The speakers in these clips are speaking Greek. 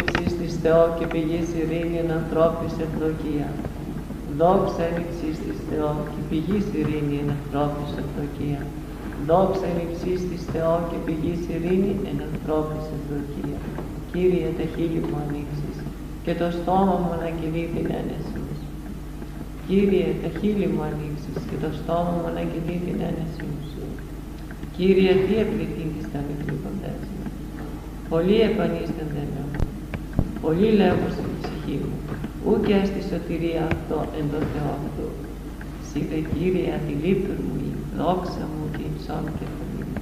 υψής της Θεό και πηγής ειρήνη εν ανθρώπης ευδοκία. Δόξα εν υψής της Θεό και πηγής ειρήνη εν ανθρώπης ευδοκία. Δόξα εν υψής της Θεό και πηγής ειρήνη εν ανθρώπης ευδοκία. Κύριε τα χείλη μου ανοίξεις και το στόμα μου να κινεί την ένεση σου. Κύριε τα χείλη μου ανοίξεις και το στόμα μου να κινεί την ένεση σου. Κύριε τι επληθύνεις τα μικροί Πολλοί επανίστανται με Πολλοί λέγουν στην ψυχή μου. Ούκ στη σωτηρία αυτό εν το Θεό αυτού. Σύντε Κύριε αντιλήπτων μου η δόξα μου και η ψώμ και φωνή μου.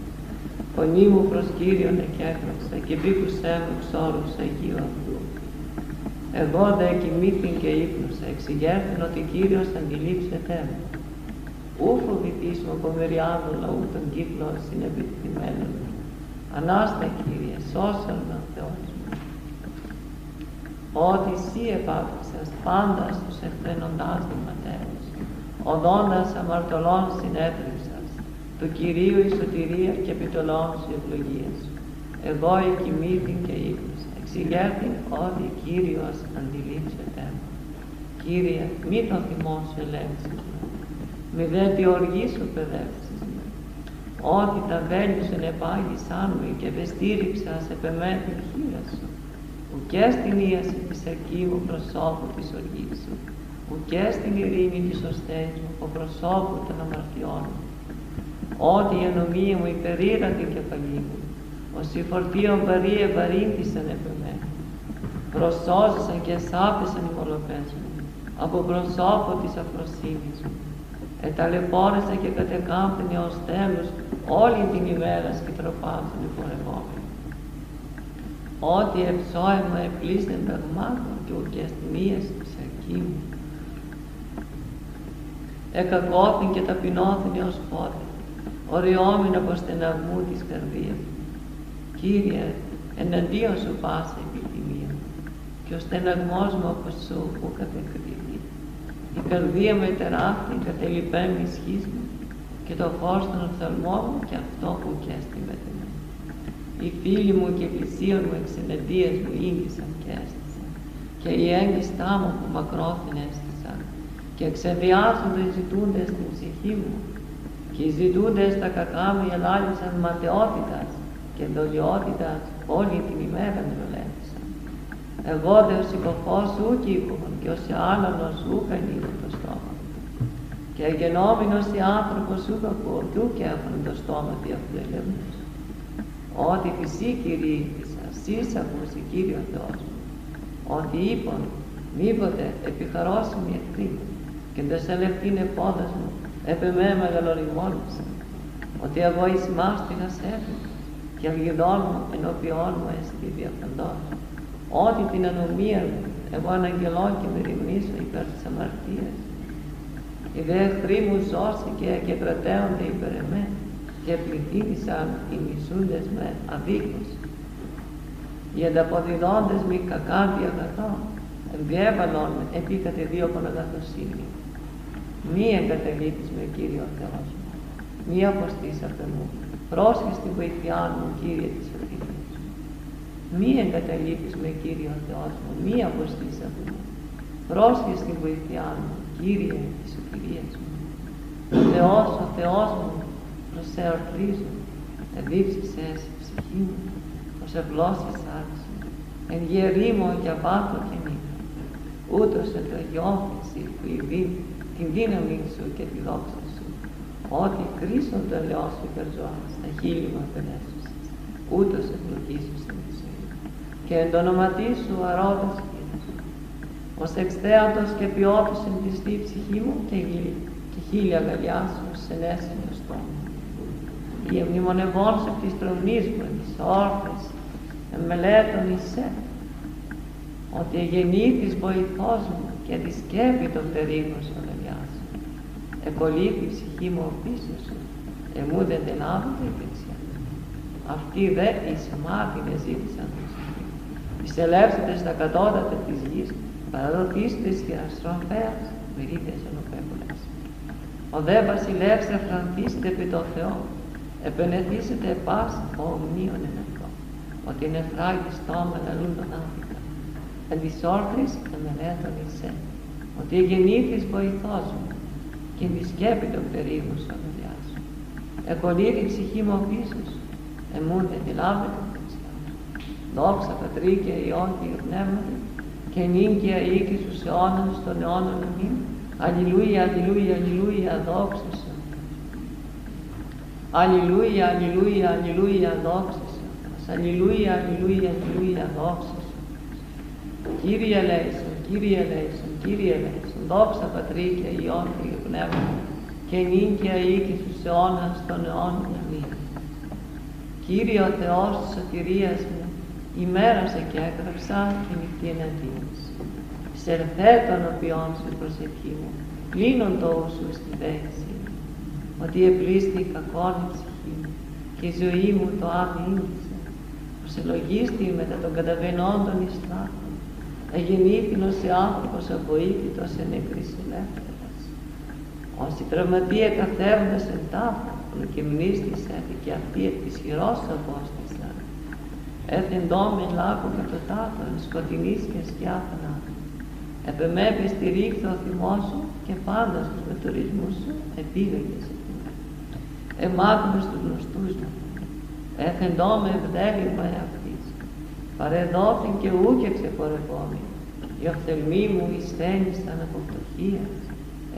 Φωνή μου προς Κύριον εκέφραξα και μπήκουσέ μου ξόρους Αγίου αυτού. Εγώ δε κοιμήθην και ύπνουσα, εξηγέρθην ότι Κύριος αντιλήψεται μου. Ού φοβηθείς μου από μεριάδο λαού των κύκλων συνεπιθυμένων μου. Ανάστα Κύριε, σώσον με ο Θεός μου. Ότι εσύ επάφησας πάντα στους εχθρενοντάς ματέρους, οδόντας αμαρτωλών συνέτριψας, του Κυρίου η σωτηρία και επιτολών σου ευλογίας. Εγώ εκοιμήθην και ύπνουσα, εξηγέρθην ότι Κύριος αντιλήψεται μου. Κύριε, μη το θυμό σου ελέγξεις μη δε τη οργή σου παιδεύσεις ότι τα βέλη σου ενεπάγησαν με και βεστήριξα σε πεμένη χείρα σου. Ουκέ στην ίαση της μου προσώπου της οργής σου, ουκέ στην ειρήνη της ωστές μου από προσώπου των αμαρτιών μου. Ότι η ανομία μου υπερήρα την κεφαλή μου, ως η φορτίων βαρύ ευαρύνθησαν επ' εμένα. Προσώζησαν και σάπησαν οι μολοπές μου, από προσώπου της αφροσύνης μου. Εταλαιπώρησα και κατεκάμπτηνε ως τέλος όλη την ημέρα σκητροπάζουν οι φορευόμενοι. Ό,τι εψόεμα επλήστην πραγμάτων και ουρκιαστημίες της εκεί μου. Εκακόθην και ταπεινώθην έως πότε, οριόμην από στεναγμού της καρδίας μου. Κύριε, εναντίον σου πάσα επιθυμία και ο στεναγμός μου από σου που κατεκρίνει. Η καρδία με τεράστια κατελειπέμει ισχύς μου και το φως των οφθαλμών μου και αυτό που κέστη με την Οι φίλοι μου και πλησίων μου εξενεδίες μου ήγησαν και έστησαν και οι έγκυστά μου που μακρόθυν έστησαν και εξεδιάζονται οι ζητούντες στην ψυχή μου και οι ζητούντες τα κακά μου ελάλησαν ματαιότητας και δολιότητας όλη την ημέρα μελέτησαν. Εγώ δε ο συκοφός σου και ως άλλανος σου κανεί το στόμα και αγενόμενος η άνθρωπος σου κακότου και έχουν το στόμα διαφλελεμούς. Ότι φυσί κηρύχθησα, σεις ακούσει Κύριο Θεός μου, ότι είπαν μήποτε επιχαρώσιμη εχθρή και δε σε λεφτήν επόδας μου επ' εμέ μεγαλοριμόνισαν, ότι εγώ εις μάστιγας έφυγα και αυγιδόν μου ενώπιόν μου έστι διαφαντός, ότι την ανομία μου εγώ αναγγελώ και με ρημνήσω υπέρ της αμαρτίας. Οι δε εχθροί μου σώθηκε και κρατέονται υπέρ εμέ και πληθύνησαν οι μισούντες με αδίκως. Οι ανταποδιδόντες μη κακάντι αγαθό, διέβαλον επί κατεδίωκον αγαθοσύνη. Μη εγκαταλείπεις με Κύριο Θεός μου, μη αποστήσατε μου, πρόσχε στη βοηθειά μου Κύριε της σωτηρίας Μη εγκαταλείπεις με Κύριο Θεός μου, μη αποστήσατε μου, πρόσχε στη βοηθειά μου Κύριε της σωτηρίας μου. Ο Θεός, ο Θεός μου, προς σε ορθρίζω, εδίψησες η ψυχή μου, ως ευλώσεις άρχισε, εν γερήμο και απάτω και νύχτα, ούτως εν το γιώθηση που η την δύναμη σου και τη δόξα σου, ότι κρίσον το ελαιό σου υπερζώας, τα χείλη μου απενέσουσες, ούτως ευλογήσους εν τη ζωή. Και εν το ονοματί σου αρώντας ως εξθέατος και ποιότος εν πιστή ψυχή μου και, και χίλια αγκαλιά σου σε νέσενο στόμα. Η εμνημονευόν σου της τρομνής μου, της όρθης, εν μελέτων εισέ, ότι εγεννήθης βοηθός μου και τη σκέπη των περίγων σου αγκαλιά σου. Εκολύθη η ψυχή μου πίσω σου, εμού δεν την άβουνε η δεξιά. Αυτοί δε εις αμάτινε ζήτησαν τους. Εισελεύσετε στα κατώτατα της γης παραδοθίστης και αστροφέας μυρίδες ενωπέμπολες. Ο δε βασιλεύς εφρανθίστε επί το Θεό, επενεθήσετε πας ομνίων εν αυτό, ότι είναι φράγει στόμα λαλούν τον άνθρωπο. εν της όρθρης εμελέτων εισέ, ότι εγεννήθης βοηθός μου, και τη σκέπη των περίγων σου αγαλιά σου. Εκολύρει η ψυχή μου πίσω σου, εμούν δεν λάβετε δεξιά Δόξα Πατρί και Υιόν και Πνεύματι, και νίκαια οίκη στους αιώνας των αιώνων αμήν. Αλληλούια, αλληλούια, αλληλούια, δόξα σου. Αλληλούια, αλληλούια, αλληλούια, δόξα σου. Αλληλούια, αλληλούια, αλληλούια, δόξα σου. Κύριε ελέησον, Κύριε ελέησον, Κύριε ελέησον. Δόξα Πατρί και Υιόν και Πνεύμα και νίκαια οίκη στους αιώνας των αιώνων αμήν. Κύριε ο Θεός της σωτηρίας μου, ημέρασε και έγραψα και νυχτή εναντίον σου. Σερθέ τον οποίον σου προσευχή μου, κλείνον το σου στη δέξη μου, ότι επλήστη η κακόν η ψυχή μου και η ζωή μου το άμυνησε, πως ελογίστη μετά των καταβενόντων εις θράκων, εγεννήθηνος σε άνθρωπος αποήθητος εν νεκρής ελεύθερας. Όσοι τραυματία καθέροντας εν τάφο, και μνήστησε και αυτή εκ της χειρός απόστησα, έθεντόμεν λάκκο κατ' τάφον, σκοτεινής και σκιά θανάτου. Επεμέπη στηρίχθη ο θυμός σου και πάντας στους μετουρισμούς σου επίγαγες εκείνα. Εμάκουμε στους γνωστούς μου. Έθεντόμε ευδέλημα εαυτής. Παρεδόθην και ούκε ξεφορευόμη. Η οφθελμή μου εισθένησαν από φτωχία.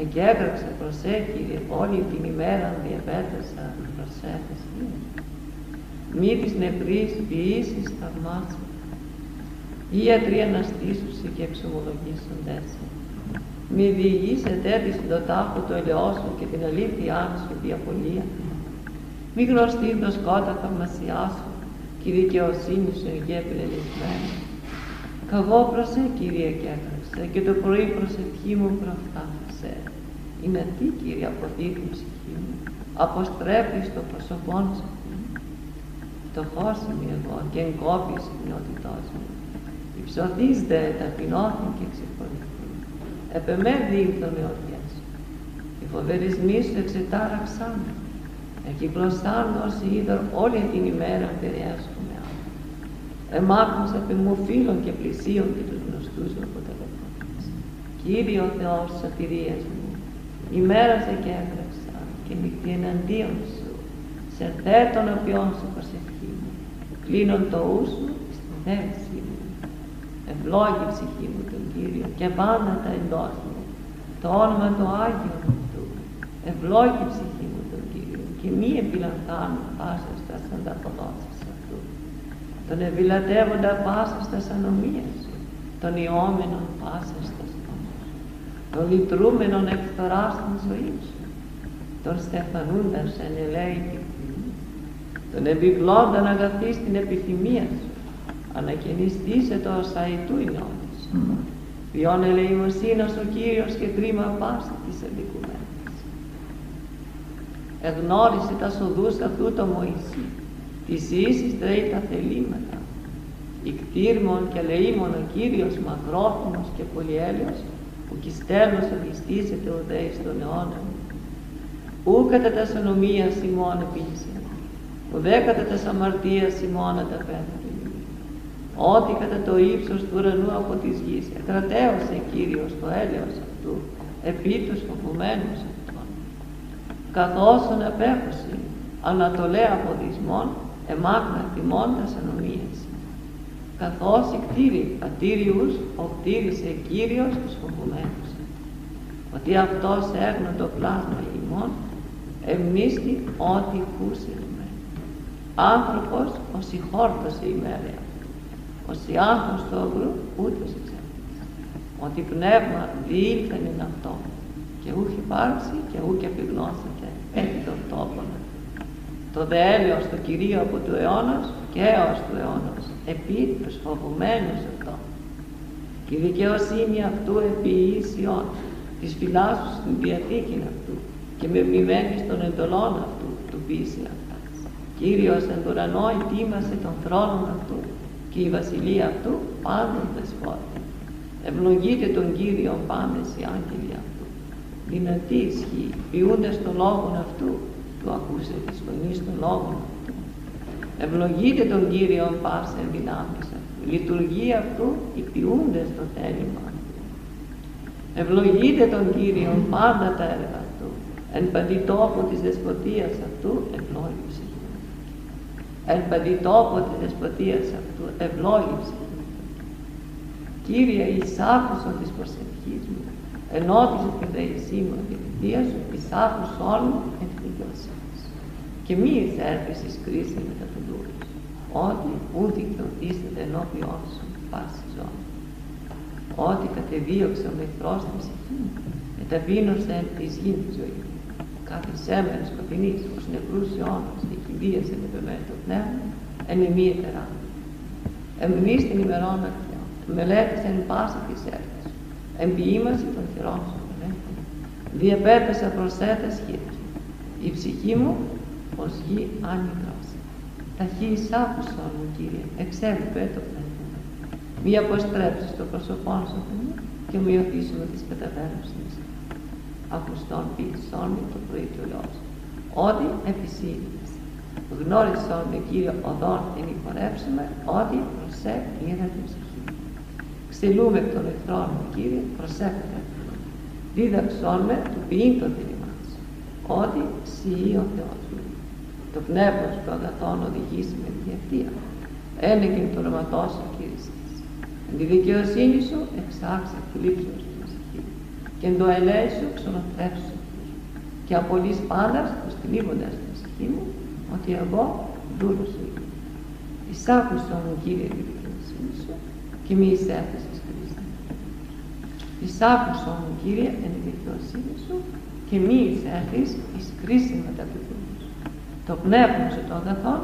Εγκέγραψε προσέχει όλη την ημέρα διαπέτασα προσέχες μη της νεκρής ποιήσεις θαυμάσου. Οι ιατροί αναστήσουσι και εξομολογήσουν τέσσερα. Μη διηγήσετε τη το τάφο του ελαιόσου και την αλήθειά σου διαπολία. Μη γνωστεί το σκότα θαυμασιάς σου και η δικαιοσύνη σου εγγέπηλε λυσμένη. Καγώ προσέ Κύριε και έκραξε και το πρωί προσευχή μου προφθάφασε. Είναι τι Κύριε αποδείχνει ψυχή μου, αποστρέφεις το προσωπό σου φτωχός είμαι εγώ και εγκόπης η πνότητός μου. Υψωθείς δε ταπεινώθην και ξεχωρηθούν. Επεμέ δίλθον εορτιές. Οι φοβερισμοί σου εξετάραξαν. Εκυκλωσάν όσοι είδωρ όλη την ημέρα περιέσχομαι άλλο. Εμάκνους επί μου φίλων και πλησίων και τους γνωστούς μου από τηλεφωνίες. Κύριε ο Θεός σωτηρίας μου, ημέρασε και έγραψα και νυχτή εναντίον σου, σε θέτων οποίων σου προσευχή μου, κλείνον το ούσου στην θέση μου. Ευλόγη ψυχή μου τον Κύριο και πάντα τα εντός μου, το όνομα το Άγιο του. Ευλόγη ψυχή μου τον Κύριο και μη επιλανθάνω πάσα στα ανταποδόσεις αυτού. Τον ευηλατεύοντα πάσα στα ανομίες σου, τον ιόμενον πάσα στα στόμα σου, τον λυτρούμενον εκθορά στην ζωή σου, τον στεφανούντας εν ελέη τον επιβλώντα να αγαθείς στην επιθυμία σου, ανακαινιστήσε το ασαϊτού η νότης. Mm. Ποιόν ελεημοσύνας ο Κύριος και κρίμα πάση της αντικουμένης. Εγνώρισε τα σοδούς αυτού το Μωυσή, της ίσης τρέει τα θελήματα. Ικτήρμον και λεήμον ο Κύριος μακρόθυμος και πολυέλιος, που κι στέλνος οδιστήσεται ο δέης των αιώνων. Ού κατά τα σονομίας ημών επίσης, ουδέκατα τα αμαρτίας ημώνα τα πέθανε. Ό,τι κατά το ύψος του ουρανού από της γης εκρατέωσε Κύριος το έλεος αυτού επί τους φοβουμένους αυτών. Καθώς απέχωση ανατολέ από δυσμών εμάκνα τιμώντας ανομίες. Καθώς η κτήρη πατήριους κτήρισε Κύριος τους φοβουμένους. Ότι αυτός έγνω το πλάσμα ημών εμνίστη ό,τι κούσε άνθρωπος ως η χόρτωσε η μέρα ως η άνθρωπος του αγρού ούτως εξέλιξε ότι πνεύμα διήλθεν είναι αυτό. Και ούχ υπάρξει και ούχ επιγνώσεται έτσι τον τόπον το δε έλεος του Κυρίου από του αιώνας και έως του αιώνας. Επί τους φοβουμένους αυτό και η δικαιοσύνη αυτού επί ίσιον της φυλάσσου στην διαθήκη αυτού και με μνημένης των εντολών αυτού του πίσια Κύριος εν το ουρανό ετοίμασε τον θρόνο αυτού και η βασιλεία αυτού πάντων δεσπότη. Ευλογείτε τον Κύριο πάντες οι άγγελοι αυτού. Δυνατή ισχύ, ποιούνται στο λόγο αυτού, του ακούσε της φωνής των λόγων αυτού. Ευλογείτε τον Κύριο πάσα δυνάμεις αυτού. λειτουργεί αυτού υπηούνται στο θέλημα. Ευλογείτε τον Κύριο πάντα τα έργα του, εν παντή τόπο της δεσποτείας αυτού ευλόγησε. Εν παντή τόπο της δεσποτείας αυτού ευλόγησε. Κύριε, εις άκουσον της προσευχής μου, ενώτησε την δεησή μου και τη θεία σου, εις άκουσον μου εν δικαιοσύνης. Και μη εισέρθεις εις κρίση μετά του δούλου, ότι ούτε εκδοτήσετε ενώπιόν σου πάση ζώνη. Ότι κατεβίωξε ο εχθρός την ψυχή μου, εταπείνωσε εις γη τη ζωή. Κάθε σέμενο σκοτεινής, ως νεκρούς αιώνας, και κηδίασε με το το πνεύμα, εν εμείς ετερά. Εμείς την ημερών αρχαίων, μελέτησε εν πάση της έρθης, εμποιήμαση των χειρών σου μελέτης. Διεπέτασα προσέτας χείρες. Η ψυχή μου ως γη άνυδρος. Τα χεί άκουσον μου, Κύριε, εξέλιπε το πνεύμα. Μη αποστρέψεις το πρόσωπό σου, Θεέ, και μη οφήσουμε τις καταβέρνωσης. Ακουστών ποιησόν με το πρωί του λόγου. Ότι επισήλυες. Γνώρισον με Κύριε οδόν την υπορέψουμε, ότι προσέ ήρα την ψυχή. Ξυλούμε εκ των εχθρών μου, Κύριε, προσέχετε. Δίδαξόν με του ποιήν των σου. Ότι σύ ο Θεός μου. Το πνεύμα σου αγαθόν οδηγήσει με τη ευθεία. Ένεκεν το όνοματό σου, Κύριε Εν τη δικαιοσύνη σου εξάξε τη λήψη σου στην ψυχή. Και εν το ελέη σου ξενοτρέψου. Και απολύς πάντας του στυλίγοντας την ψυχή μου, ότι εγώ δούλος σου είμαι. Εισάκουσα μου, Κύριε, τη δικαιοσύνη σου και μη εισέρθεις εις κρίση. Εισάκουσα μου, Κύριε, εν τη δικαιοσύνη σου και μη εισέρθεις εις κρίση μετά του το πνεύμα σου το αγαθό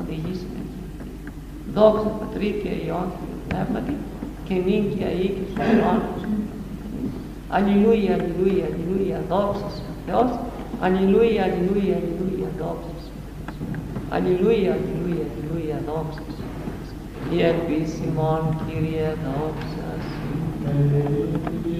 οδηγήσει με εκεί. Δόξα Πατρί και Υιόν και Πνεύματι και νυν και αή και στους αιώνας. Αλληλούια, αλληλούια, αλληλούια, δόξα σου Θεός. Αλληλούια, αλληλούια, αλληλούια, δόξα σου Αλληλούια, αλληλούια, αλληλούια, δόξα σου Η ελπίση